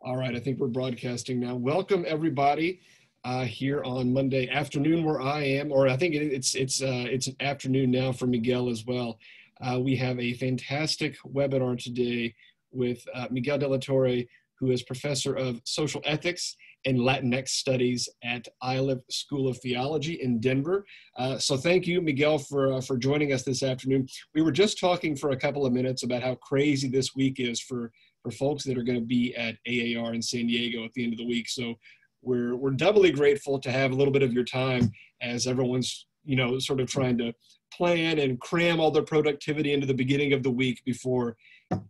All right, I think we're broadcasting now. Welcome everybody uh, here on Monday afternoon where I am, or I think it's it's uh, it's an afternoon now for Miguel as well. Uh, we have a fantastic webinar today with uh, Miguel de la Torre, who is professor of social ethics and Latinx studies at Iliff School of Theology in Denver. Uh, so thank you, Miguel, for uh, for joining us this afternoon. We were just talking for a couple of minutes about how crazy this week is for for folks that are going to be at AAR in San Diego at the end of the week. So we're we're doubly grateful to have a little bit of your time as everyone's you know sort of trying to plan and cram all their productivity into the beginning of the week before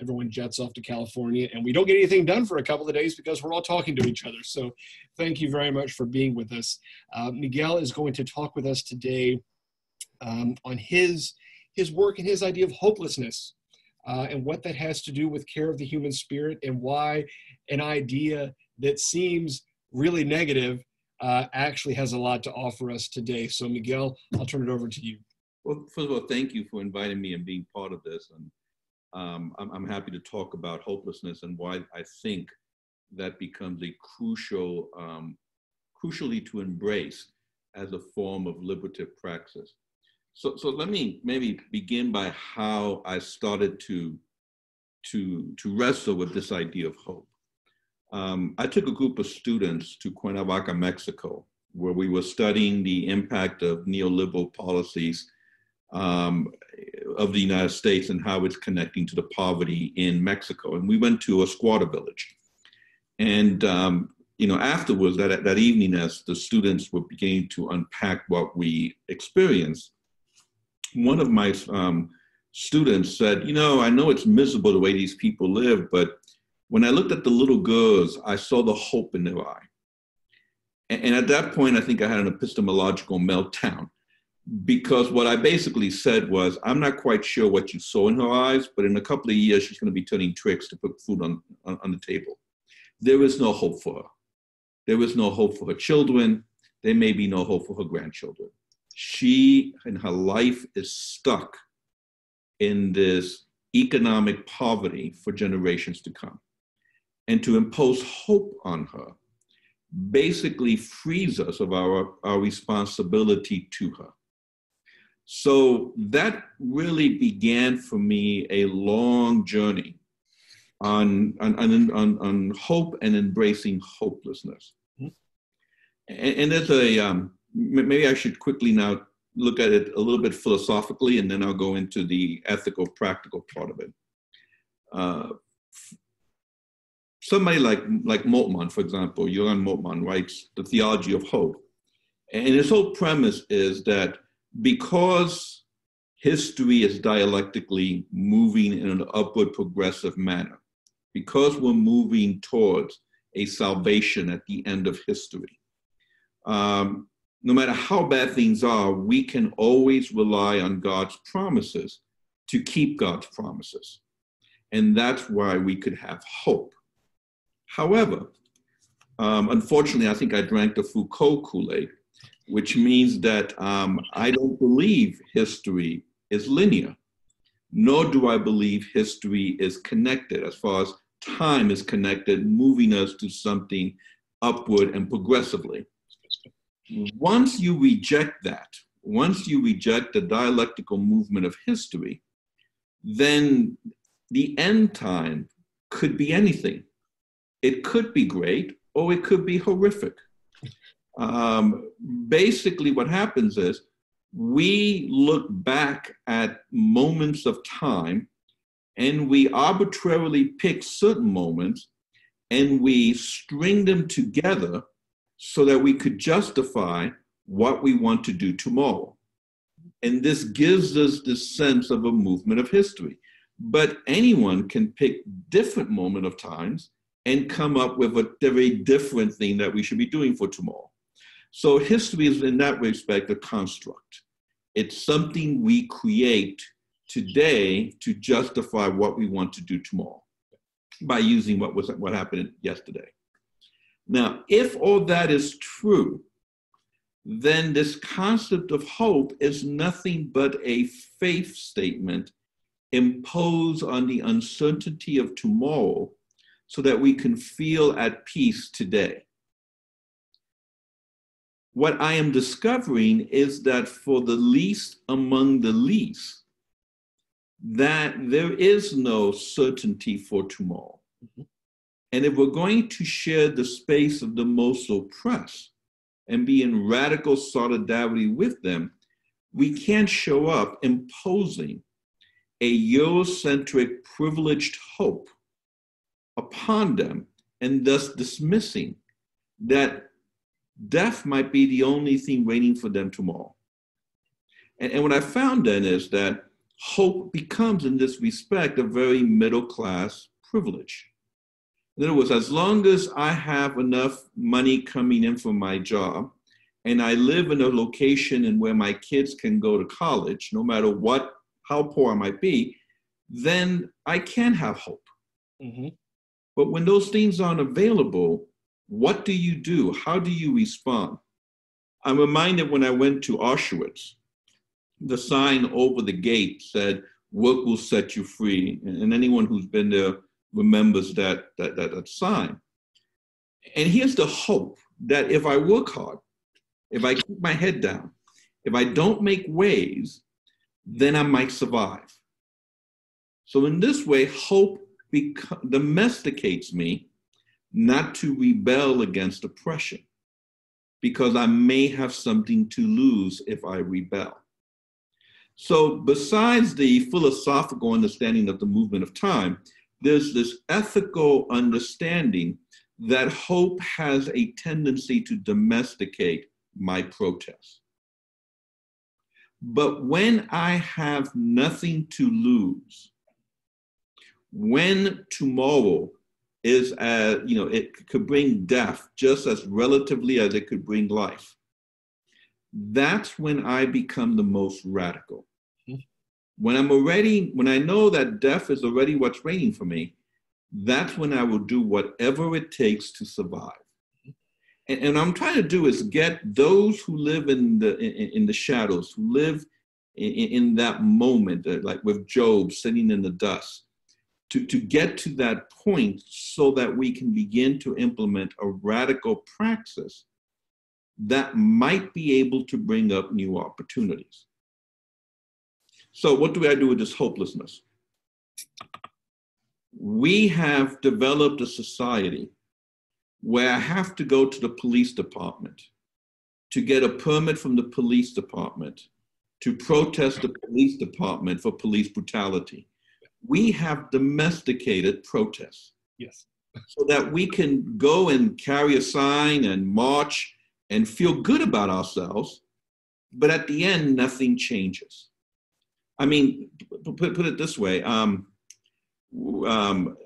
everyone jets off to California and we don't get anything done for a couple of days because we're all talking to each other. So thank you very much for being with us. Uh, Miguel is going to talk with us today um, on his his work and his idea of hopelessness uh, and what that has to do with care of the human spirit and why an idea that seems really negative uh, actually has a lot to offer us today. So, Miguel, I'll turn it over to you. Well, first of all, thank you for inviting me and being part of this. And um, I'm, I'm, happy to talk about hopelessness and why I think that becomes a crucial, um, crucially to embrace as a form of liberative praxis. So, so let me maybe begin by how I started to, to, to wrestle with this idea of hope. Um, I took a group of students to Cuernavaca, Mexico, where we were studying the impact of neoliberal policies um, of the United States and how it's connecting to the poverty in Mexico. And we went to a squatter village. And um, you know, afterwards, that, that evening, as the students were beginning to unpack what we experienced, one of my um, students said, You know, I know it's miserable the way these people live, but when I looked at the little girls, I saw the hope in their eye. And, and at that point, I think I had an epistemological meltdown because what I basically said was, I'm not quite sure what you saw in her eyes, but in a couple of years, she's going to be turning tricks to put food on, on, on the table. There is no hope for her. There is no hope for her children. There may be no hope for her grandchildren she and her life is stuck in this economic poverty for generations to come. And to impose hope on her basically frees us of our, our responsibility to her. So that really began for me a long journey on, on, on, on, hope and embracing hopelessness. Mm-hmm. And, and there's a, um, maybe I should quickly now look at it a little bit philosophically, and then I'll go into the ethical, practical part of it. Uh, somebody like like Moltmann, for example, Johann Moltmann writes the theology of hope, and his whole premise is that because history is dialectically moving in an upward progressive manner, because we're moving towards a salvation at the end of history. Um, no matter how bad things are, we can always rely on God's promises to keep God's promises. And that's why we could have hope. However, um, unfortunately, I think I drank the Foucault Kool Aid, which means that um, I don't believe history is linear, nor do I believe history is connected as far as time is connected, moving us to something upward and progressively once you reject that, once you reject the dialectical movement of history, then the end time could be anything. It could be great or it could be horrific. Um, basically, what happens is we look back at moments of time and we arbitrarily pick certain moments and we string them together so that we could justify what we want to do tomorrow. And this gives us this sense of a movement of history. But anyone can pick different moment of times and come up with a very different thing that we should be doing for tomorrow. So history is in that respect a construct. It's something we create today to justify what we want to do tomorrow by using what was what happened yesterday. Now, if all that is true, then this concept of hope is nothing but a faith statement imposed on the uncertainty of tomorrow so that we can feel at peace today. What I am discovering is that for the least among the least, that there is no certainty for tomorrow. Mm-hmm. And if we're going to share the space of the most oppressed and be in radical solidarity with them, we can't show up imposing a Eurocentric privileged hope upon them and thus dismissing that death might be the only thing waiting for them tomorrow. And, and what I found then is that hope becomes, in this respect, a very middle class privilege. In other words, as long as I have enough money coming in from my job, and I live in a location in where my kids can go to college, no matter what, how poor I might be, then I can have hope. Mm-hmm. But when those things aren't available, what do you do? How do you respond? I'm reminded when I went to Auschwitz, the sign over the gate said, Work will set you free. And anyone who's been there remembers that, that, that, that sign. And here's the hope that if I work hard, if I keep my head down, if I don't make waves, then I might survive. So, in this way, hope domesticates me not to rebel against oppression because I may have something to lose if I rebel. So, besides the philosophical understanding of the movement of time, there's this ethical understanding that hope has a tendency to domesticate my protest. But when I have nothing to lose, when tomorrow is as, you know, it could bring death just as relatively as it could bring life, that's when I become the most radical. When I'm already, when I know that death is already what's waiting for me, that's when I will do whatever it takes to survive and, and I'm trying to do is get those who live in the in, in the shadows, who live in, in that moment, uh, like with Job sitting in the dust, to, to get to that point so that we can begin to implement a radical praxis that might be able to bring up new opportunities. So, what do I do with this hopelessness? We have developed a society where I have to go to the police department to get a permit from the police department to protest the police department for police brutality. We have domesticated protests. Yes. so that we can go and carry a sign and march and feel good about ourselves, but at the end, nothing changes. I mean, put, put it this way um, um,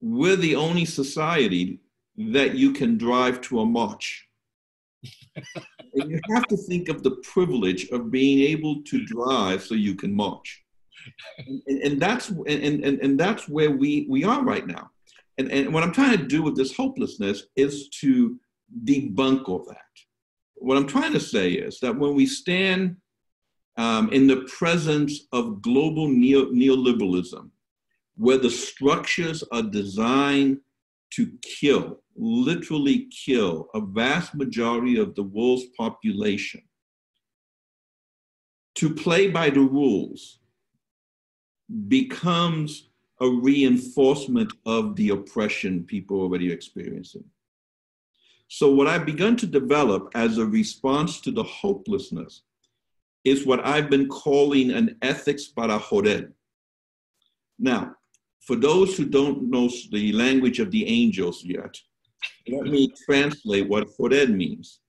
we're the only society that you can drive to a march. and you have to think of the privilege of being able to drive so you can march. And, and that's and, and, and that's where we, we are right now. And, and what I'm trying to do with this hopelessness is to debunk all that. What I'm trying to say is that when we stand um, in the presence of global neo- neoliberalism, where the structures are designed to kill, literally kill, a vast majority of the world's population. To play by the rules becomes a reinforcement of the oppression people are already experiencing. So, what I've begun to develop as a response to the hopelessness is what I've been calling an ethics para joder. Now, for those who don't know the language of the angels yet, let me translate what joder means.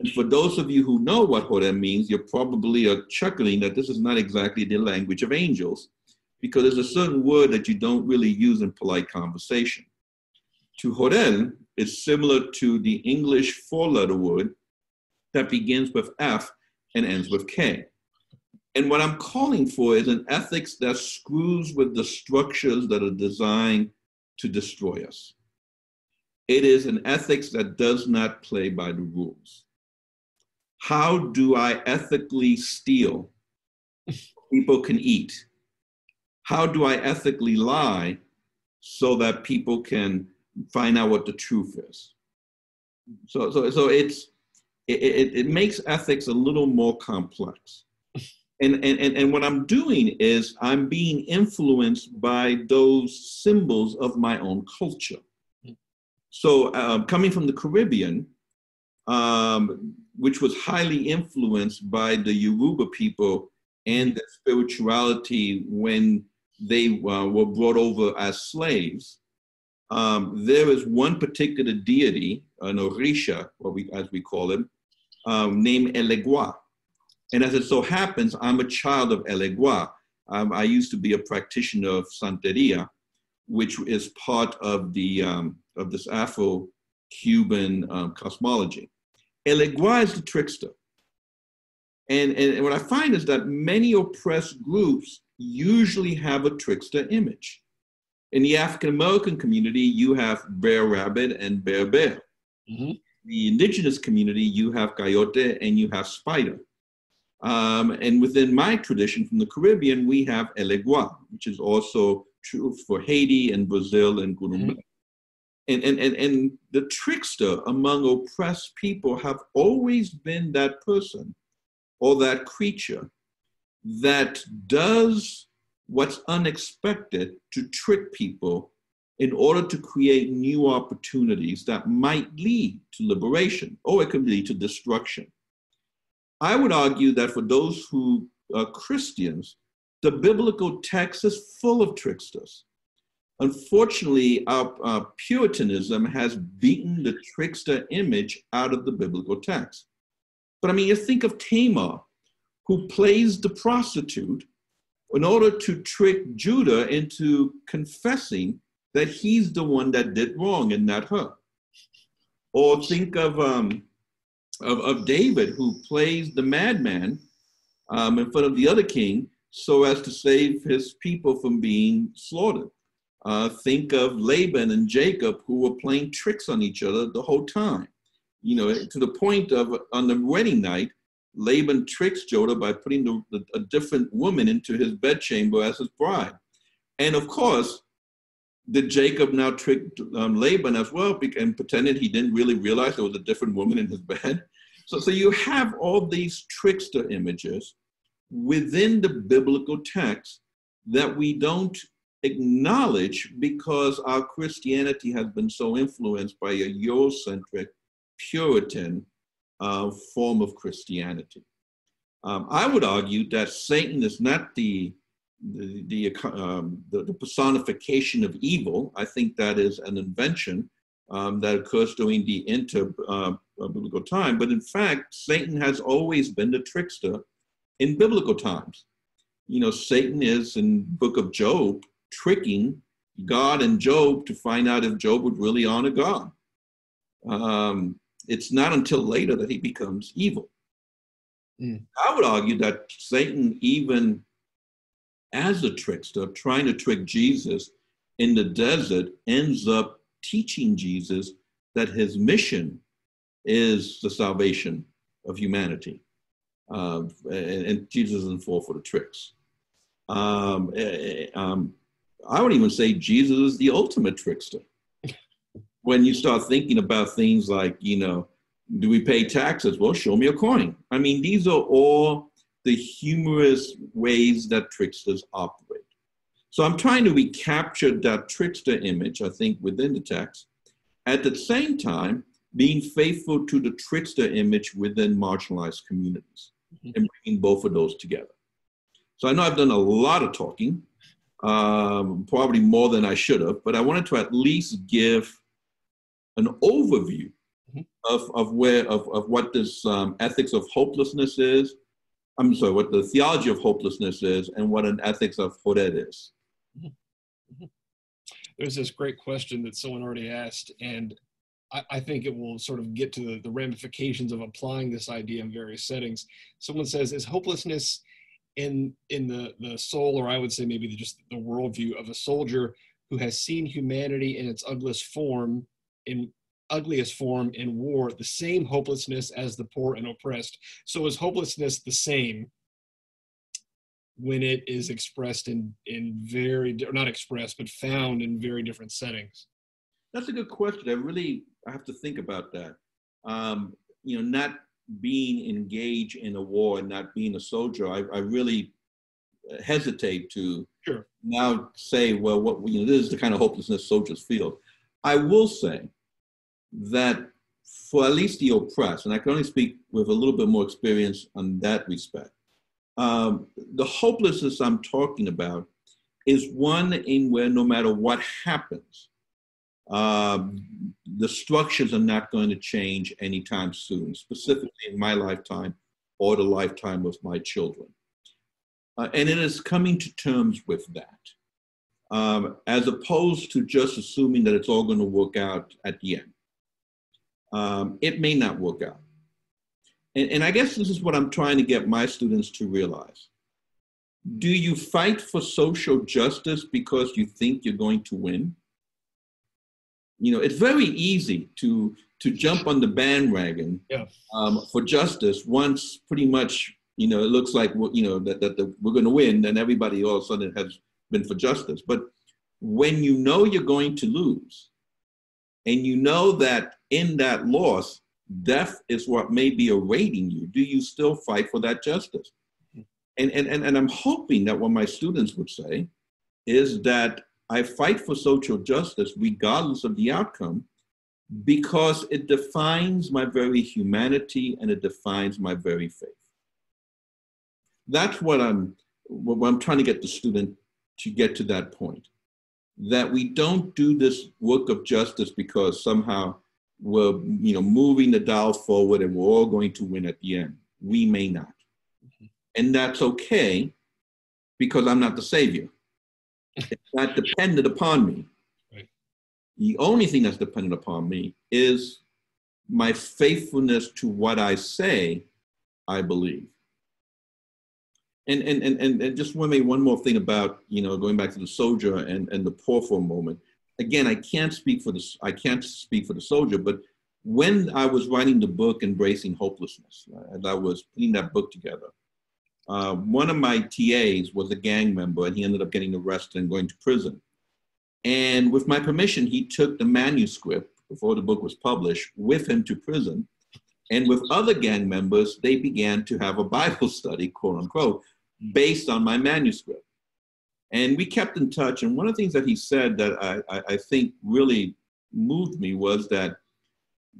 And for those of you who know what joder means, you're probably are chuckling that this is not exactly the language of angels, because there's a certain word that you don't really use in polite conversation. To joder is similar to the English four-letter word that begins with F and ends with K. And what I'm calling for is an ethics that screws with the structures that are designed to destroy us. It is an ethics that does not play by the rules. How do I ethically steal? People can eat. How do I ethically lie so that people can find out what the truth is. So, so, so it's, it, it, it makes ethics a little more complex. And, and, and what I'm doing is I'm being influenced by those symbols of my own culture. So, uh, coming from the Caribbean, um, which was highly influenced by the Yoruba people and their spirituality when they uh, were brought over as slaves. Um, there is one particular deity, an Orisha, what we, as we call him, um, named Elegua. And as it so happens, I'm a child of Elegua. Um, I used to be a practitioner of Santeria, which is part of the um, of this Afro-Cuban um, cosmology. Elegua is the trickster. And, and, and what I find is that many oppressed groups usually have a trickster image. In the African American community, you have Br'er Rabbit and Br'er Bear. Mm-hmm. The indigenous community, you have Coyote and you have Spider. Um, and within my tradition from the Caribbean, we have Elegua, which is also true for Haiti and Brazil and Guatemala. Mm-hmm. And, and, and, and the trickster among oppressed people have always been that person or that creature that does what's unexpected to trick people in order to create new opportunities that might lead to liberation or it could lead to destruction. I would argue that for those who are Christians, the biblical text is full of tricksters. Unfortunately, our, our Puritanism has beaten the trickster image out of the biblical text. But I mean, you think of Tamar, who plays the prostitute in order to trick Judah into confessing that he's the one that did wrong and not her. Or think of, um, of, of David, who plays the madman um, in front of the other king so as to save his people from being slaughtered. Uh, think of Laban and Jacob, who were playing tricks on each other the whole time you know, to the point of on the wedding night, Laban tricks Judah by putting the, the, a different woman into his bedchamber as his bride. And of course, did Jacob now trick um, Laban as well and pretended he didn't really realize there was a different woman in his bed? So, so you have all these trickster images within the biblical text that we don't acknowledge because our Christianity has been so influenced by a Eurocentric Puritan uh, form of Christianity. Um, I would argue that Satan is not the the, the, um, the, the, personification of evil. I think that is an invention um, that occurs during the inter-biblical uh, time. But in fact, Satan has always been the trickster in biblical times. You know, Satan is in book of Job tricking God and Job to find out if Job would really honor God. Um, it's not until later that he becomes evil. Mm. I would argue that Satan, even as a trickster, trying to trick Jesus in the desert, ends up teaching Jesus that his mission is the salvation of humanity. Uh, and, and, Jesus doesn't fall for the tricks. Um, eh, eh, um, I would even say Jesus is the ultimate trickster when you start thinking about things like, you know, do we pay taxes? Well, show me a coin. I mean, these are all the humorous ways that tricksters operate. So I'm trying to recapture that trickster image, I think, within the text. At the same time, being faithful to the trickster image within marginalized communities mm-hmm. and bringing both of those together. So I know I've done a lot of talking, um, probably more than I should have, but I wanted to at least give an overview mm-hmm. of, of where of, of what this um, ethics of hopelessness is. I'm sorry, what the theology of hopelessness is, and what an ethics of joder is. Mm-hmm. There's this great question that someone already asked, and I, I think it will sort of get to the, the ramifications of applying this idea in various settings. Someone says, "Is hopelessness in in the the soul, or I would say maybe the, just the worldview of a soldier who has seen humanity in its ugliest form in ugliest form in war the same hopelessness as the poor and oppressed. So is hopelessness the same when it is expressed in in very or not expressed but found in very different settings that's a good question i really i have to think about that um, you know not being engaged in a war and not being a soldier i, I really hesitate to sure. now say well what you know this is the kind of hopelessness soldiers feel i will say that for at least the oppressed and i can only speak with a little bit more experience on that respect um, the hopelessness I'm talking about is one in where no matter what happens, um, the structures are not going to change anytime soon, specifically in my lifetime or the lifetime of my children. Uh, and it is coming to terms with that, um, as opposed to just assuming that it's all going to work out at the end. Um, it may not work out. And, and I guess this is what I'm trying to get my students to realize. Do you fight for social justice because you think you're going to win? You know, it's very easy to to jump on the bandwagon yeah. um, for justice once pretty much you know it looks like you know that, that the, we're going to win then everybody all of a sudden has been for justice but when you know you're going to lose and you know that in that loss death is what may be awaiting you. Do you still fight for that justice? And, and, and, and I'm hoping that what my students would say is that I fight for social justice regardless of the outcome because it defines my very humanity and it defines my very faith. That's what I'm, what I'm trying to get the student to get to that point. That we don't do this work of justice because somehow we're you know moving the dial forward and we're all going to win at the end. We may not. Mm-hmm. And that's okay because I'm not the savior. it's not dependent upon me. Right. The only thing that's dependent upon me is my faithfulness to what I say I believe. And and and and, just one one more thing about you know going back to the soldier and and the poor for a moment again, I can't speak for the I can't speak for the soldier, but when I was writing the book Embracing Hopelessness, as I was putting that book together, uh, one of my TAs was a gang member, and he ended up getting arrested and going to prison. And with my permission, he took the manuscript before the book was published with him to prison. And with other gang members, they began to have a Bible study, quote unquote, based on my manuscript. And we kept in touch. And one of the things that he said that I, I, I think really moved me was that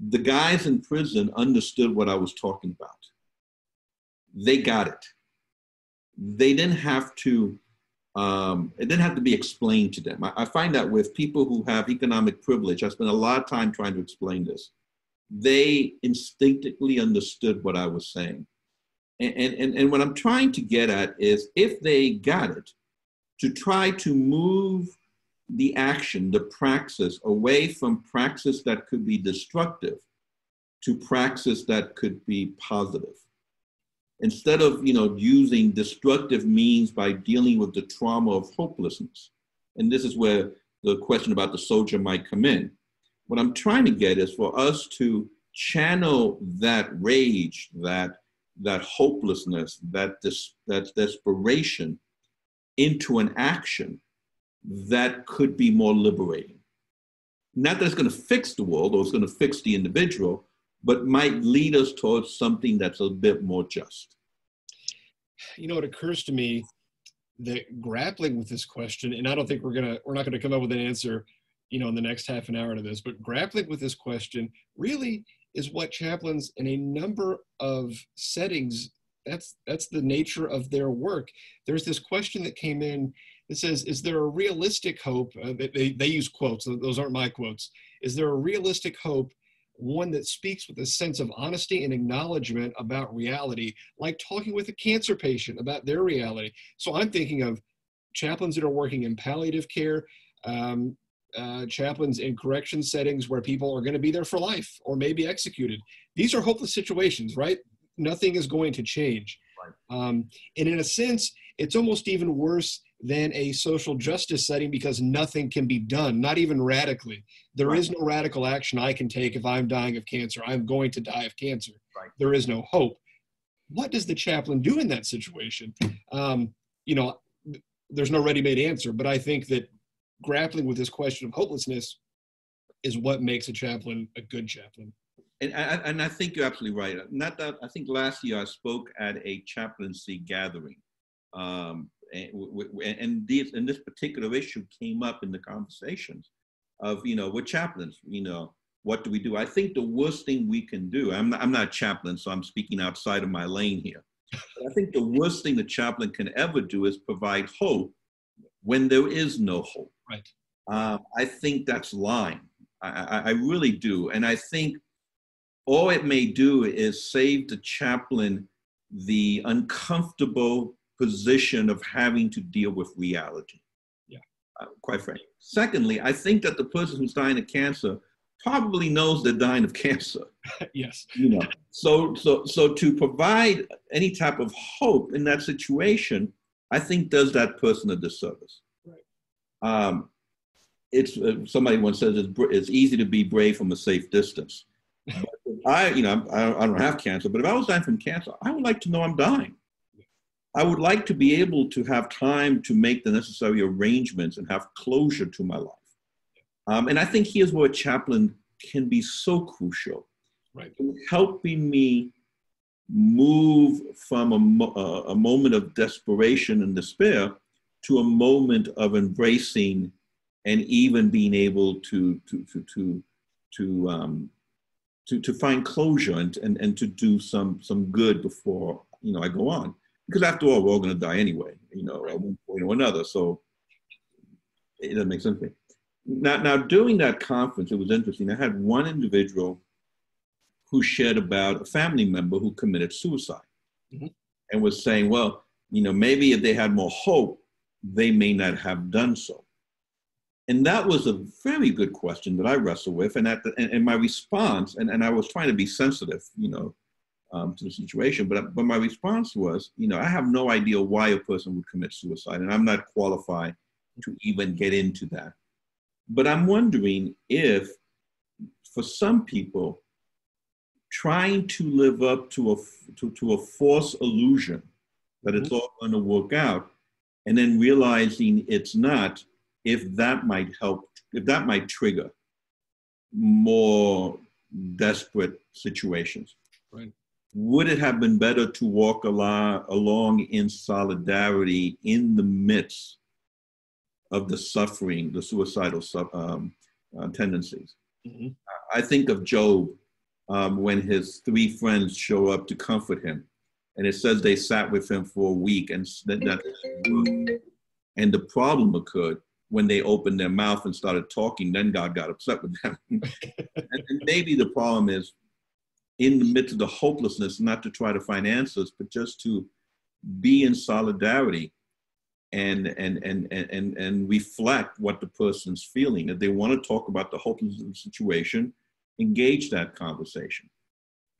the guys in prison understood what I was talking about. They got it. They didn't have to, um, it didn't have to be explained to them. I, I find that with people who have economic privilege, I spent a lot of time trying to explain this. They instinctively understood what I was saying. And, and, and what I'm trying to get at is if they got it, to try to move the action, the praxis, away from praxis that could be destructive to praxis that could be positive. Instead of you know using destructive means by dealing with the trauma of hopelessness, and this is where the question about the soldier might come in. What I'm trying to get is for us to channel that rage, that that hopelessness, that dis, that desperation into an action that could be more liberating. Not that it's going to fix the world or it's going to fix the individual, but might lead us towards something that's a bit more just. You know, it occurs to me that grappling with this question, and I don't think we're gonna we're not gonna come up with an answer, you know, in the next half an hour to this, but grappling with this question really is what chaplains in a number of settings that's that's the nature of their work. There's this question that came in that says is there a realistic hope uh, they, they use quotes those aren't my quotes. Is there a realistic hope one that speaks with a sense of honesty and acknowledgement about reality like talking with a cancer patient about their reality? So i'm thinking of chaplains that are working in palliative care um, uh, chaplains in correction settings where people are going to be there for life or maybe executed. These are hopeless situations, right? nothing is going to change. Right. Um, and in a sense, it's almost even worse than a social justice setting because nothing can be done, not even radically. There right. is no radical action I can take if I'm dying of cancer. I'm going to die of cancer. Right. There is no hope. What does the chaplain do in that situation? Um, you know, there's no ready-made answer, but I think that grappling with this question of hopelessness is what makes a chaplain a good chaplain. And I, and I think you're absolutely right. Not that I think last year I spoke at a chaplaincy gathering, um, and, and, these, and this particular issue came up in the conversations of you know we're chaplains. You know what do we do? I think the worst thing we can do. I'm not, I'm not a chaplain, so I'm speaking outside of my lane here. I think the worst thing the chaplain can ever do is provide hope when there is no hope. Right. Uh, I think that's lying. I, I really do. And I think all it may do is save the chaplain the uncomfortable position of having to deal with reality. Yeah. Uh, quite frankly. Secondly, I think that the person who's dying of cancer probably knows they're dying of cancer. yes. You know. So so so to provide any type of hope in that situation, I think does that person a disservice. Right. Um, it's uh, somebody once says it's, it's easy to be brave from a safe distance. I, you know, I, I don't have cancer, but if I was dying from cancer, I would like to know I'm dying. I would like to be able to have time to make the necessary arrangements and have closure to my life. Um, and I think here's where a chaplain can be so crucial, right? helping me move from a, a moment of desperation and despair to a moment of embracing and even being able to to to to to um, to, to find closure and, and and to do some some good before you know I go on because after all we're all going to die anyway you know at one point or another so it doesn't make sense to me. Now now during that conference it was interesting I had one individual who shared about a family member who committed suicide mm-hmm. and was saying well you know maybe if they had more hope they may not have done so and that was a very good question that I wrestled with. And, at the, and, and my response, and, and I was trying to be sensitive, you know, um, to the situation, but, but my response was, you know, I have no idea why a person would commit suicide, and I'm not qualified to even get into that. But I'm wondering if, for some people, trying to live up to a, to, to a false illusion that it's mm-hmm. all going to work out, and then realizing it's not, if that might help, if that might trigger more desperate situations. Right. Would it have been better to walk along, along in solidarity in the midst of the suffering, the suicidal um, uh, tendencies? Mm-hmm. I think of Job um, when his three friends show up to comfort him. And it says they sat with him for a week and and the problem occurred when they opened their mouth and started talking, then God got upset with them. and, maybe the problem is in the midst of the hopelessness, not to try to find answers, but just to be in solidarity and and and and and reflect what the person's feeling. If they want to talk about the hopeless situation, engage that conversation.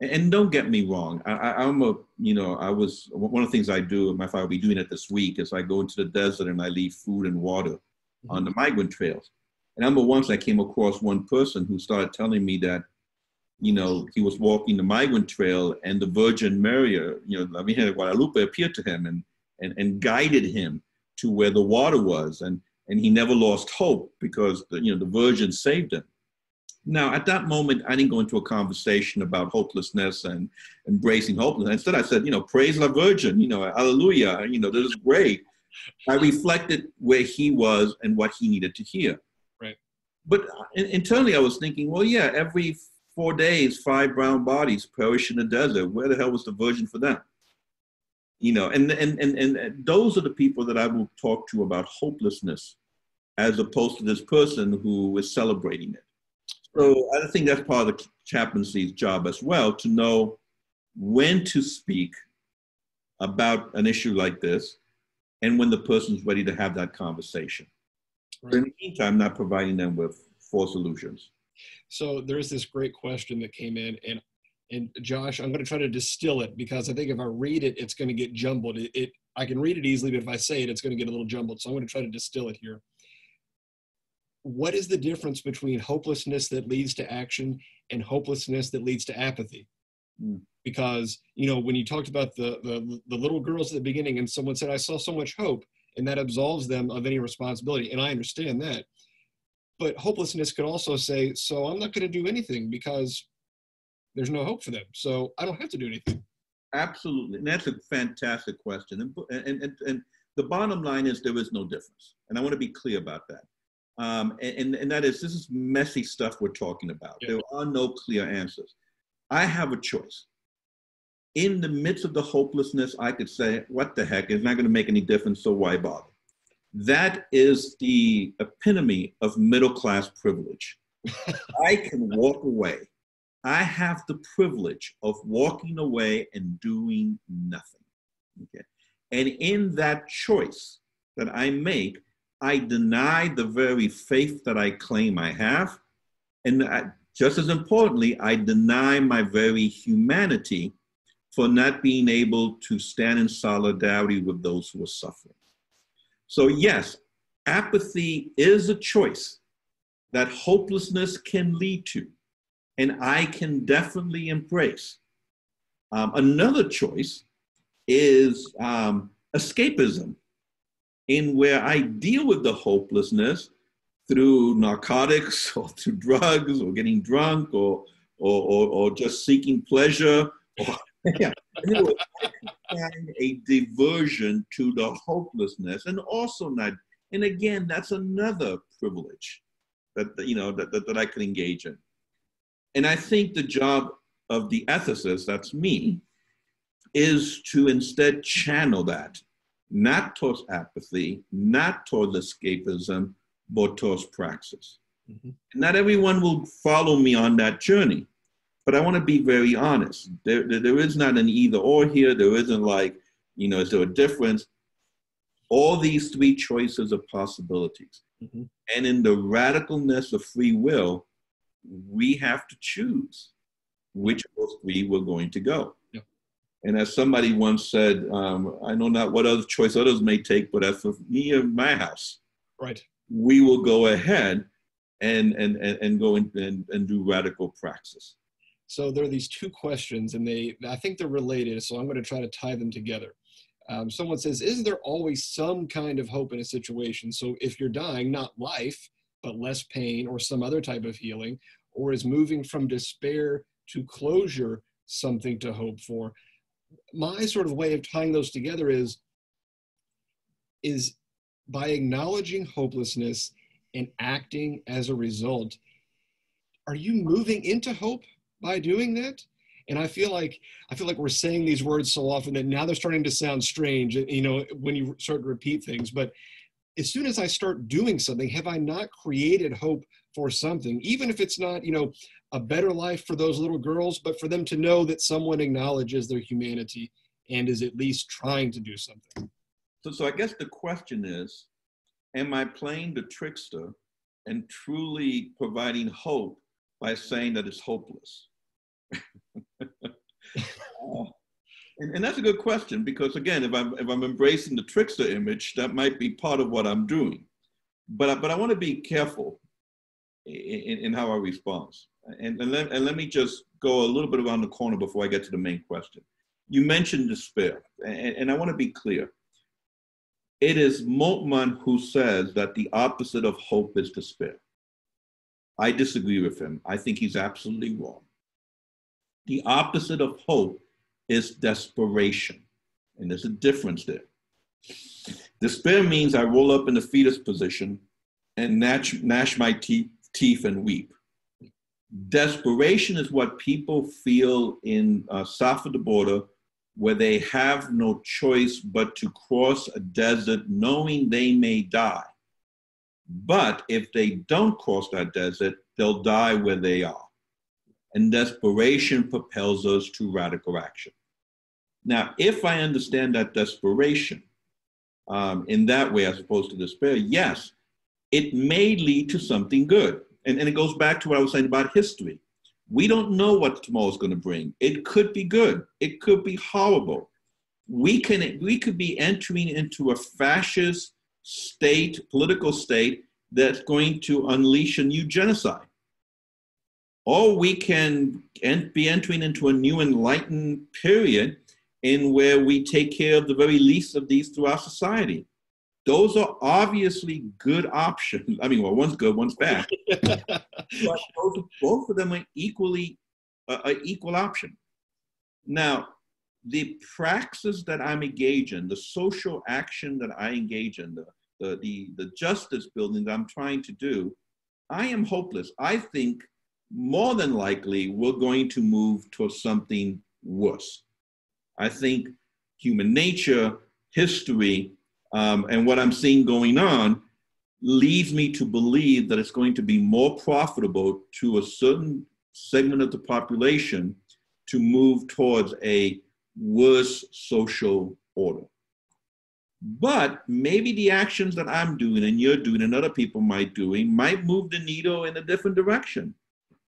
And, and don't get me wrong, I, am a you know I was one of the things I do. My father will be doing it this week is I go into the desert and I leave food and water mm-hmm. on the migrant trails. And I remember once I came across one person who started telling me that, you know, he was walking the migrant trail and the Virgin Mary, uh, you know, La Virgen de Guadalupe appeared to him and, and, and guided him to where the water was. And, and he never lost hope because, the, you know, the Virgin saved him. Now, at that moment, I didn't go into a conversation about hopelessness and embracing hopelessness. Instead, I said, you know, praise the Virgin, you know, hallelujah, you know, this is great. I reflected where he was and what he needed to hear. Right. But uh, internally, I was thinking, well, yeah, every four days, five brown bodies perish in the desert. Where the hell was the virgin for them? You know, and and and and uh, those are the people that I will talk to about hopelessness, as opposed to this person who is celebrating it. So I think that's part of the chaplaincy's job as well to know when to speak about an issue like this and when the person's ready to have that conversation. Right. in the meantime, not providing them with false solutions. So there's this great question that came in, and and Josh, I'm going to try to distill it because I think if I read it, it's going to get jumbled. It, it I can read it easily, but if I say it, it's going to get a little jumbled. So I'm going to try to distill it here. What is the difference between hopelessness that leads to action and hopelessness that leads to apathy? Mm. Because, you know, when you talked about the, the, the little girls at the beginning and someone said, I saw so much hope, and that absolves them of any responsibility. And I understand that. But hopelessness could also say, so I'm not going to do anything because there's no hope for them. So I don't have to do anything. Absolutely. And that's a fantastic question. And, and, and, and the bottom line is there is no difference. And I want to be clear about that. Um, and, and that is, this is messy stuff we're talking about. Yeah. There are no clear answers. I have a choice. In the midst of the hopelessness, I could say, what the heck, it's not going to make any difference, so why bother? That is the epitome of middle class privilege. I can walk away. I have the privilege of walking away and doing nothing. Okay. And in that choice that I make, I deny the very faith that I claim I have. And I, just as importantly, I deny my very humanity for not being able to stand in solidarity with those who are suffering. So, yes, apathy is a choice that hopelessness can lead to, and I can definitely embrace. Um, another choice is um, escapism, in where I deal with the hopelessness through narcotics or through drugs or getting drunk or, or, or, or just seeking pleasure. Or, yeah. find a diversion to the hopelessness and also not, and again, that's another privilege that, you know, that, that, that I can engage in. And I think the job of the ethicist, that's me, is to instead channel that, not towards apathy, not towards escapism, but towards praxis. Mm-hmm. Not everyone will follow me on that journey, but I want to be very honest. There, there, there is not an either or here. There isn't like, you know, is there a difference? All these three choices are possibilities. Mm-hmm. And in the radicalness of free will, we have to choose which of those three we're going to go. And as somebody once said, um, I know not what other choice others may take, but as for me and my house, right, we will go ahead and and and, and go and, and, and do radical praxis. So there are these two questions, and they I think they're related. So I'm going to try to tie them together. Um, someone says, "Is there always some kind of hope in a situation?" So if you're dying, not life, but less pain or some other type of healing, or is moving from despair to closure something to hope for? My sort of way of tying those together is is by acknowledging hopelessness and acting as a result are you moving into hope by doing that? And i feel like i feel like we're saying these words so often that now they're starting to sound strange you know when you start to repeat things. But as soon as i start doing something have i not created hope for something even if it's not you know a better life for those little girls, but for them to know that someone acknowledges their humanity and is at least trying to do something. So, so I guess the question is Am I playing the trickster and truly providing hope by saying that it's hopeless? uh, and, and, that's a good question because, again, if I'm, if I'm embracing the trickster image, that might be part of what I'm doing. But, but I want to be careful in, in how I respond and, and, let, and let me just go a little bit around the corner before I get to the main question. You mentioned despair, and, and I want to be clear. It is Moltmann who says that the opposite of hope is despair. I disagree with him. I think he's absolutely wrong. The opposite of hope is desperation, and there's a difference there. Despair means I roll up in the fetus position and gnash, gnash my teeth, teeth and weep desperation is what people feel in uh, south of the border where they have no choice but to cross a desert knowing they may die. But if they don't cross that desert, they'll die where they are. And desperation propels us to radical action. Now, if I understand that desperation um, in that way as opposed to despair, yes, it may lead to something good and, and it goes back to what I was saying about history. We don't know what tomorrow is going to bring. It could be good. It could be horrible. We can we could be entering into a fascist state, political state that's going to unleash a new genocide. or we can be entering into a new enlightened period in where we take care of the very least of these through our society. Those are obviously good options. I mean, well, one's good, one's bad. but both, both of them are equally uh, an equal option. Now, the praxis that I'm engaged in, the social action that I engage in, the, the, the, the justice building that I'm trying to do, I am hopeless. I think more than likely we're going to move towards something worse. I think human nature, history, um, and what I'm seeing going on leads me to believe that it's going to be more profitable to a certain segment of the population to move towards a worse social order. But maybe the actions that I'm doing and you're doing and other people might doing might move the needle in a different direction.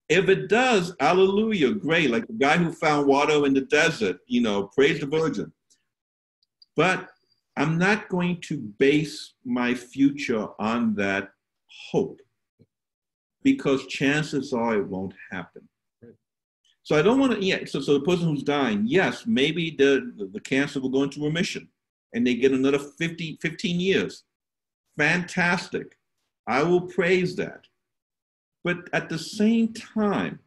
If it does, hallelujah, great. Like the guy who found water in the desert, you know, praise the Virgin. But I'm not going to base my future on that hope because chances are it won't happen. So I don't want to, yeah, so, so the person who's dying, yes, maybe the, the, the cancer will go into remission and they get another 50, 15 years. Fantastic. I will praise that. But at the same time,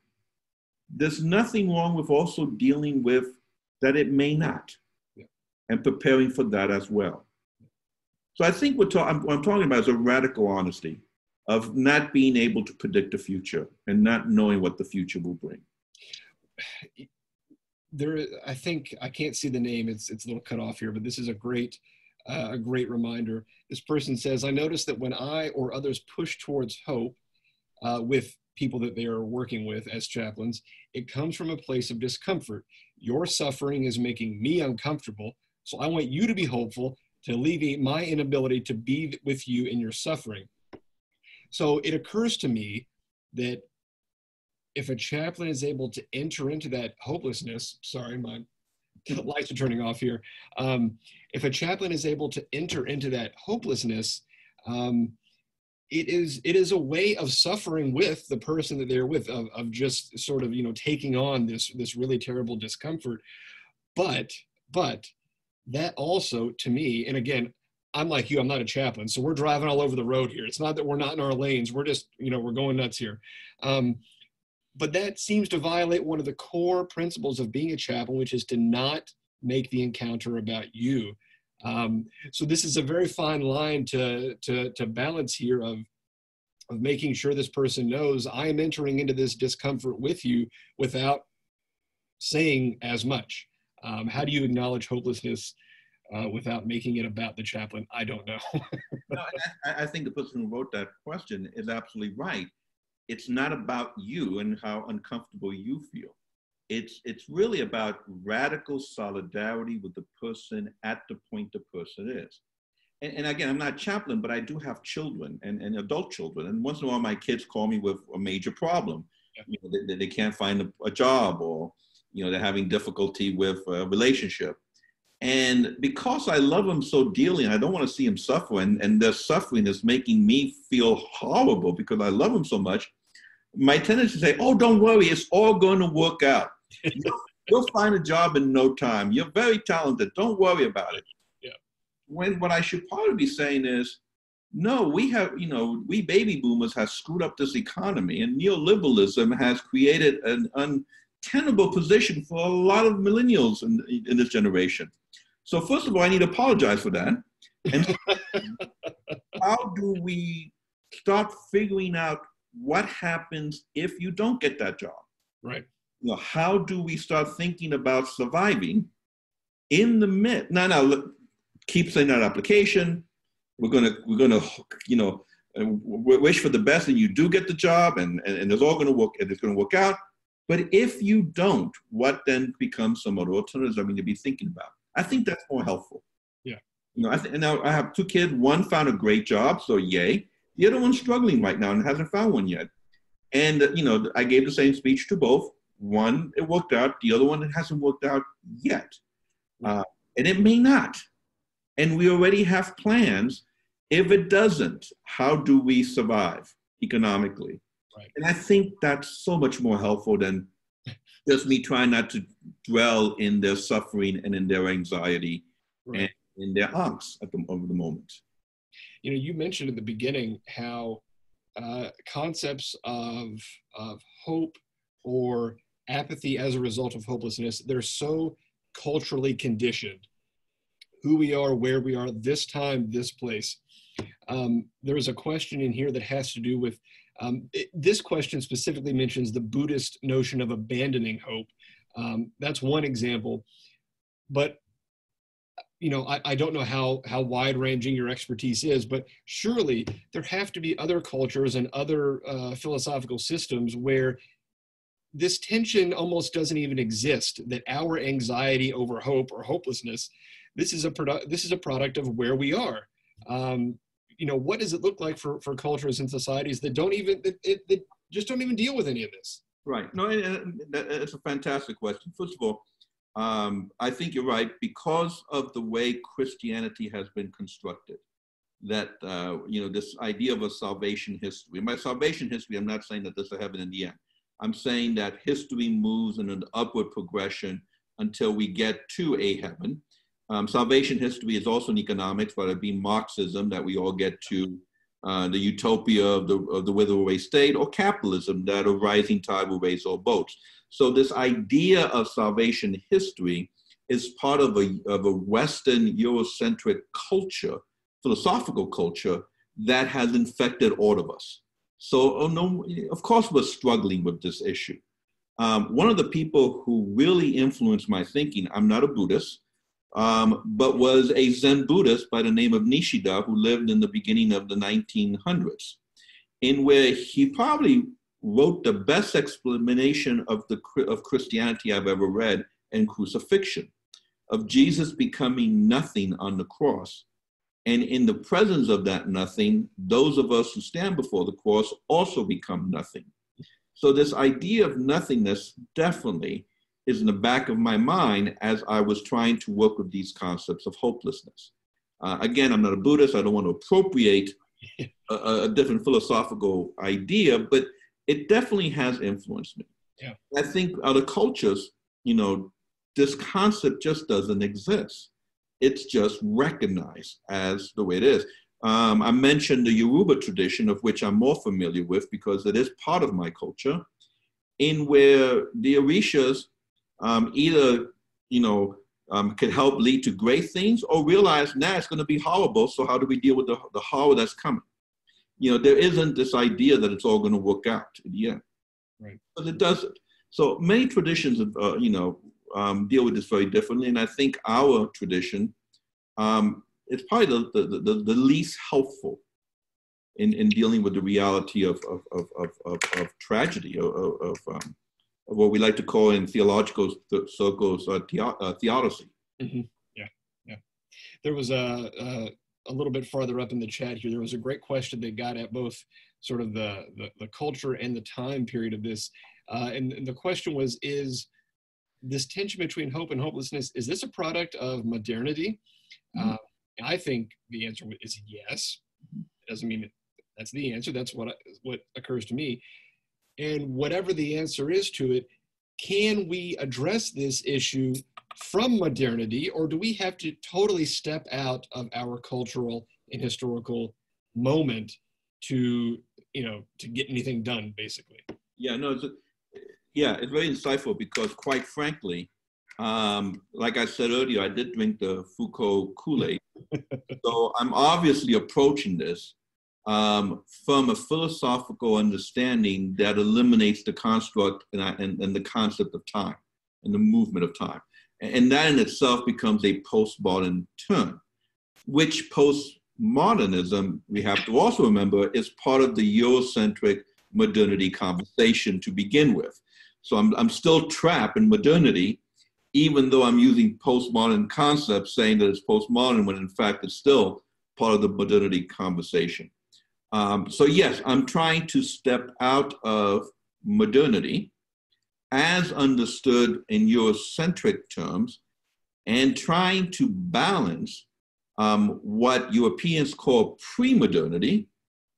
there's nothing wrong with also dealing with that it may not. And preparing for that as well. So I think what, ta- what I'm talking about is a radical honesty of not being able to predict the future and not knowing what the future will bring. There, I think I can't see the name. It's it's a little cut off here, but this is a great, uh, a great reminder. This person says, "I notice that when I or others push towards hope, uh, with people that they are working with as chaplains, it comes from a place of discomfort. Your suffering is making me uncomfortable, so I want you to be hopeful to alleviate my inability to be with you in your suffering. So it occurs to me that if a chaplain is able to enter into that hopelessness, sorry, my lights are turning off here. Um, if a chaplain is able to enter into that hopelessness, um, it is it is a way of suffering with the person that they're with of, of just sort of you know taking on this this really terrible discomfort but but that also to me and again i'm like you i'm not a chaplain so we're driving all over the road here. It's not that we're not in our lanes we're just you know we're going nuts here. Um, but that seems to violate one of the core principles of being a chaplain which is to not make the encounter about you. Um, so this is a very fine line to, to, to balance here of, of making sure this person knows I am entering into this discomfort with you without saying as much. Um, how do you acknowledge hopelessness uh, without making it about the chaplain? I don't know. no, I, I think the person who wrote that question is absolutely right. It's not about you and how uncomfortable you feel it's it's really about radical solidarity with the person at the point the person is and, and, again i'm not a chaplain but i do have children and, and adult children and once in a while my kids call me with a major problem you know, they, they can't find a, a, job or you know they're having difficulty with a relationship and because i love them so dearly and i don't want to see them suffer and, and their suffering is making me feel horrible because i love them so much my tendency to say oh don't worry it's all going to work out You'll find a job in no time. You're very talented. Don't worry about it. Yeah. When what I should probably be saying is, no, we have, you know, we baby boomers have screwed up this economy, and neoliberalism has created an untenable position for a lot of millennials in, in this generation. So first of all, I need to apologize for that. And how do we start figuring out what happens if you don't get that job? Right you know, how do we start thinking about surviving in the mid? No, no, keep sending out application. We're gonna, we're gonna, you know, wish for the best, and you do get the job, and and, and it's all gonna work, and it's gonna work out. But if you don't, what then becomes some other alternatives? I mean, to be thinking about. I think that's more helpful. Yeah. You know, I th- and now I have two kids. One found a great job, so yay. The other one's struggling right now and hasn't found one yet. And you know, I gave the same speech to both one, it worked out. The other one, it hasn't worked out yet. Uh, and it may not. And we already have plans. If it doesn't, how do we survive economically? Right. And I think that's so much more helpful than just me trying not to dwell in their suffering and in their anxiety right. and in their angst at the, of the moment. You know, you mentioned at the beginning how uh, concepts of, of hope or apathy as a result of hopelessness, they're so culturally conditioned. Who we are, where we are, this time, this place. Um, there's a question in here that has to do with um, it, this question specifically mentions the Buddhist notion of abandoning hope. Um, that's one example, but you know I, I don't know how how wide ranging your expertise is, but surely there have to be other cultures and other uh, philosophical systems where this tension almost doesn't even exist. That our anxiety over hope or hopelessness, this is a product. This is a product of where we are. Um, you know, what does it look like for, for cultures and societies that don't even, that, that just don't even deal with any of this? Right. No, it's a fantastic question. First of all, um, I think you're right because of the way Christianity has been constructed. That uh, you know this idea of a salvation history. By salvation history, I'm not saying that there's a heaven in the end. I'm saying that history moves in an upward progression until we get to a heaven. Um, salvation history is also in economics, whether it be Marxism, that we all get to uh, the utopia of the, of the wither away state, or capitalism, that a rising tide will raise all boats. So, this idea of salvation history is part of a, of a Western Eurocentric culture, philosophical culture, that has infected all of us. So, oh no, of course, we're struggling with this issue. Um, one of the people who really influenced my thinking, I'm not a Buddhist, um, but was a Zen Buddhist by the name of Nishida, who lived in the beginning of the 1900s, in where he probably wrote the best explanation of, the, of Christianity I've ever read in crucifixion, of Jesus becoming nothing on the cross. And in the presence of that nothing, those of us who stand before the cross also become nothing. So, this idea of nothingness definitely is in the back of my mind as I was trying to work with these concepts of hopelessness. Uh, again, I'm not a Buddhist. I don't want to appropriate a, a, different philosophical idea, but it definitely has influenced me. Yeah. I think other cultures, you know, this concept just doesn't exist. It's just recognized as the way it is. Um, I mentioned the Yoruba tradition, of which I'm more familiar with because it is part of my culture, in where the Orishas um, either, you know, um, can help lead to great things or realize now nah, it's going to be horrible. So how do we deal with the, the horror that's coming? You know, there isn't this idea that it's all going to work out in the end. Right. But it doesn't. So many traditions, uh, you know, um, deal with this very differently. And I think our tradition um, is probably the, the, the, the, least helpful in, in dealing with the reality of, of, of, of, of, of tragedy, of, of um, what we like to call in theological circles uh, the, uh, theodicy. Mm-hmm. Yeah, yeah. There was a, a, a little bit farther up in the chat here. There was a great question that got at both sort of the the, the culture and the time period of this, uh, and, and the question was: Is this tension between hope and hopelessness is this a product of modernity? Mm-hmm. Uh, I think the answer is yes. It doesn't mean that's the answer. That's what what occurs to me. And whatever the answer is to it, can we address this issue from modernity, or do we have to totally step out of our cultural and historical moment to, you know, to get anything done, basically? Yeah, no, it's a, yeah, it's very insightful because, quite frankly, um, like I said earlier, I did drink the Foucault Kool-Aid, so I'm obviously approaching this um, from a philosophical understanding that eliminates the construct and, and, and, the concept of time and the movement of time. And that in itself becomes a postmodern term, which postmodernism, we have to also remember, is part of the Eurocentric modernity conversation to begin with. So I'm, I'm still trapped in modernity, even though I'm using postmodern concepts saying that it's postmodern when in fact it's still part of the modernity conversation. Um, so, yes, I'm trying to step out of modernity as understood in Eurocentric terms and trying to balance um, what Europeans call pre modernity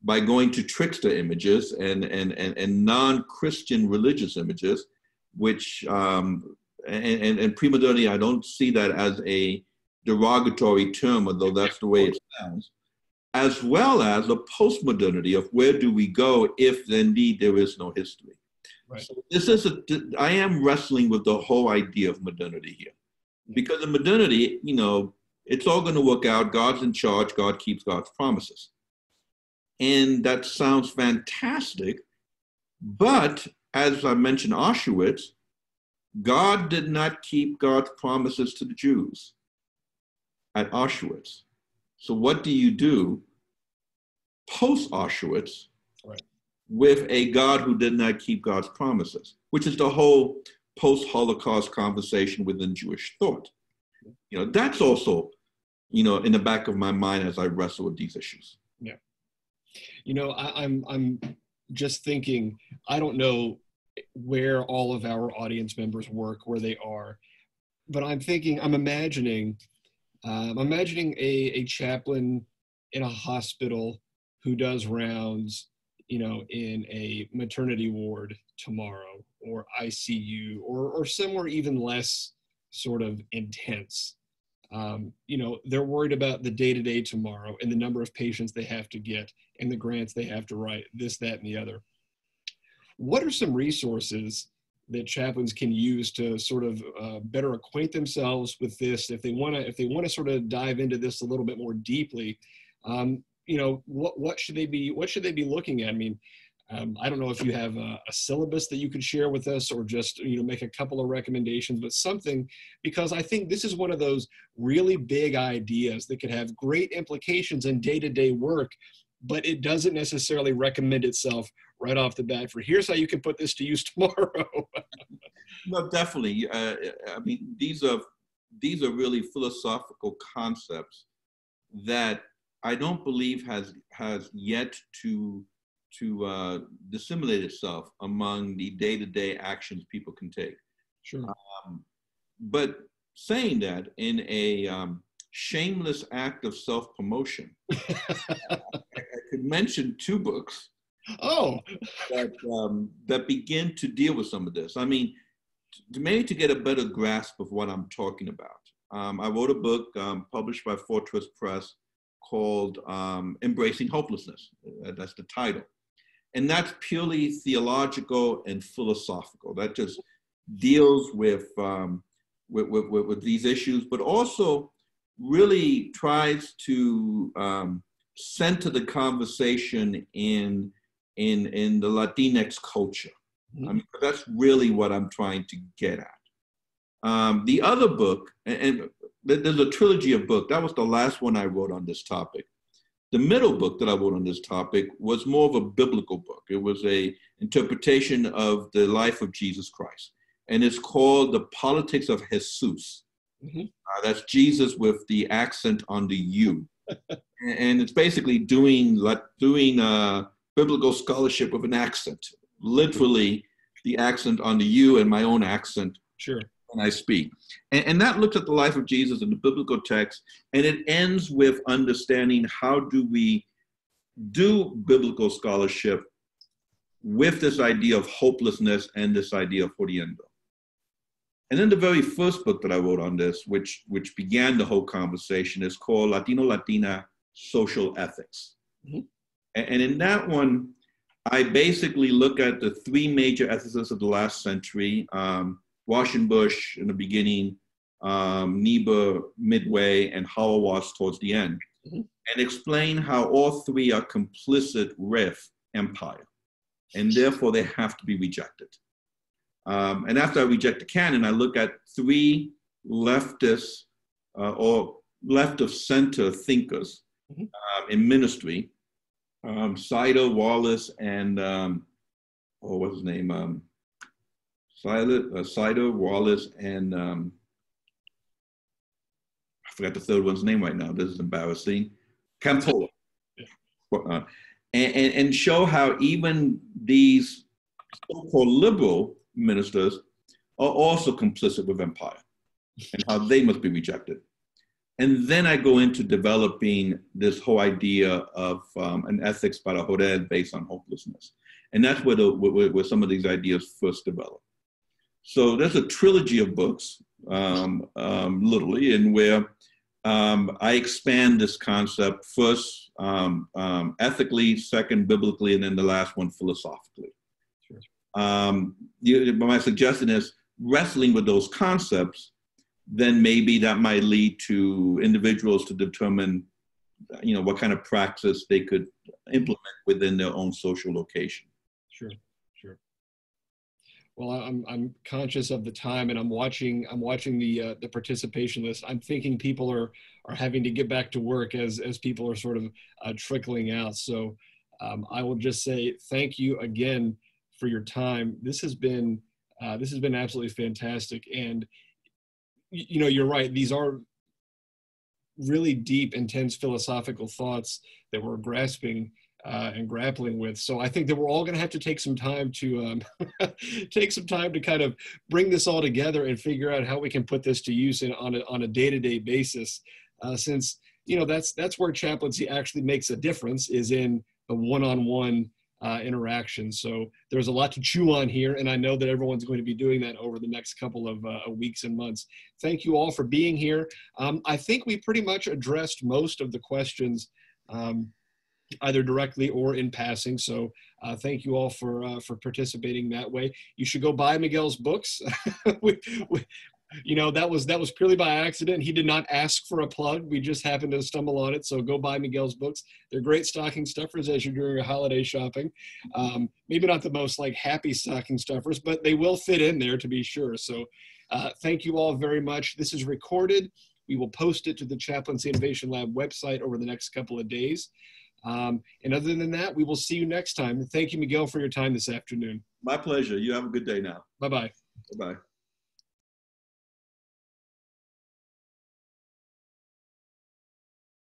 by going to trickster images and, and, and, and non-Christian religious images, which, um, and, and, and pre-modernity, I don't see that as a derogatory term, although that's the way it sounds, as well as the post-modernity of where do we go if indeed there is no history. Right. So this is a, I am wrestling with the whole idea of modernity here. Mm-hmm. Because in modernity, you know, it's all going to work out. God's in charge. God keeps God's promises. And that sounds fantastic. But as I mentioned, Auschwitz, God did not keep God's promises to the Jews at Auschwitz. So, what do you do post Auschwitz right. with a God who did not keep God's promises, which is the whole post Holocaust conversation within Jewish thought? You know, that's also, you know, in the back of my mind as I wrestle with these issues. Yeah. You know, I, I'm I'm just thinking. I don't know where all of our audience members work, where they are, but I'm thinking. I'm imagining. Um, I'm imagining a a chaplain in a hospital who does rounds, you know, in a maternity ward tomorrow, or ICU, or or somewhere even less sort of intense. Um, you know they're worried about the day to day tomorrow and the number of patients they have to get and the grants they have to write this that and the other. What are some resources that chaplains can use to sort of uh, better acquaint themselves with this. If they want to if they want to sort of dive into this a little bit more deeply um, you know what what should they be what should they be looking at? I mean um, I don't know if you have a, a, syllabus that you could share with us or just you know make a couple of recommendations, but something because I think this is one of those really big ideas that could have great implications in day-to-day work, but it doesn't necessarily recommend itself right off the bat for here's how you can put this to use tomorrow. no, definitely. Uh, I mean, these are these are really philosophical concepts that I don't believe has has yet to to uh, disseminate itself among the day-to-day actions people can take. Sure. Um, but saying that in a um, shameless act of self-promotion, I, I could mention two books. Oh, that um, that begin to deal with some of this. I mean, to, maybe to get a better grasp of what I'm talking about. Um, I wrote a book um, published by Fortress Press called um, Embracing Hopelessness. Uh, that's the title. And that's purely theological and philosophical. That just deals with, um, with, with, with, these issues, but also really tries to um, center the conversation in, in, in the Latinx culture. Mm-hmm. I mean, that's really what I'm trying to get at. Um, the other book, and, and there's a trilogy of books. That was the last one I wrote on this topic. The middle book that I wrote on this topic was more of a biblical book. It was a interpretation of the life of Jesus Christ, and it's called "The Politics of Jesus." Mm-hmm. Uh, that's Jesus with the accent on the U, and it's basically doing like doing uh, biblical scholarship with an accent, literally the accent on the U and my own accent. Sure when I speak. And, and, that looks at the life of Jesus in the biblical text, and it ends with understanding how do we do biblical scholarship with this idea of hopelessness and this idea of jodiendo. And then the very first book that I wrote on this, which, which began the whole conversation, is called Latino Latina Social Ethics. Mm-hmm. And, in that one, I basically look at the three major ethicists of the last century. Um, Bush in the beginning, um, Niebuhr midway, and Hauerwas towards the end, mm-hmm. and explain how all three are complicit with empire, and therefore they have to be rejected. Um, and after I reject the canon, I look at three leftist uh, or left of center thinkers mm-hmm. um, in ministry um, Sider, Wallis, and um, oh, what's his name? Um, Siler, uh, Sider, Wallis, and um, I forgot the third one's name right now. This is embarrassing. Campolo. Uh, and, and, and show how even these so-called liberal ministers are also complicit with empire and how they must be rejected. And then I go into developing this whole idea of um, an ethics by the joder based on hopelessness. And that's where, the, where, where, some of these ideas first develop. So there's a trilogy of books, um, um, literally, in where um, I expand this concept first um, um, ethically, second biblically, and then the last one philosophically. Um, you, my suggestion is wrestling with those concepts, then maybe that might lead to individuals to determine, you know, what kind of practice they could implement within their own social location. Sure, sure. Well i'm i'm conscious of the time and i'm watching i'm watching the uh, the participation list. I'm thinking people are are having to get back to work as as people are sort of uh, trickling out. So um, i will just say thank you again for your time this has been uh, this has been absolutely fantastic and you know you're right these are really deep intense philosophical thoughts that we're grasping uh, and grappling with. So I think that we're all going to have to take some time to um, take some time to kind of bring this all together and figure out how we can put this to use in, on a on a day to day basis. Uh, since you know that's that's where chaplaincy actually makes a difference is in the one on one interaction. So there's a lot to chew on here, and I know that everyone's going to be doing that over the next couple of uh, weeks and months. Thank you all for being here. Um, I think we pretty much addressed most of the questions. Um, either directly or in passing. So uh, thank you all for uh, for participating that way. You should go buy Miguel's books. we, we, you know that was that was purely by accident. He did not ask for a plug. We just happened to stumble on it. So go buy Miguel's books. They're great stocking stuffers as you're doing your holiday shopping. Um, maybe not the most like happy stocking stuffers, but they will fit in there to be sure. So uh, thank you all very much. This is recorded. We will post it to the Chaplaincy Innovation Lab website over the next couple of days. Um, and other than that, we will see you next time. Thank you, Miguel, for your time this afternoon. My pleasure. You have a good day now. Bye bye. Bye bye.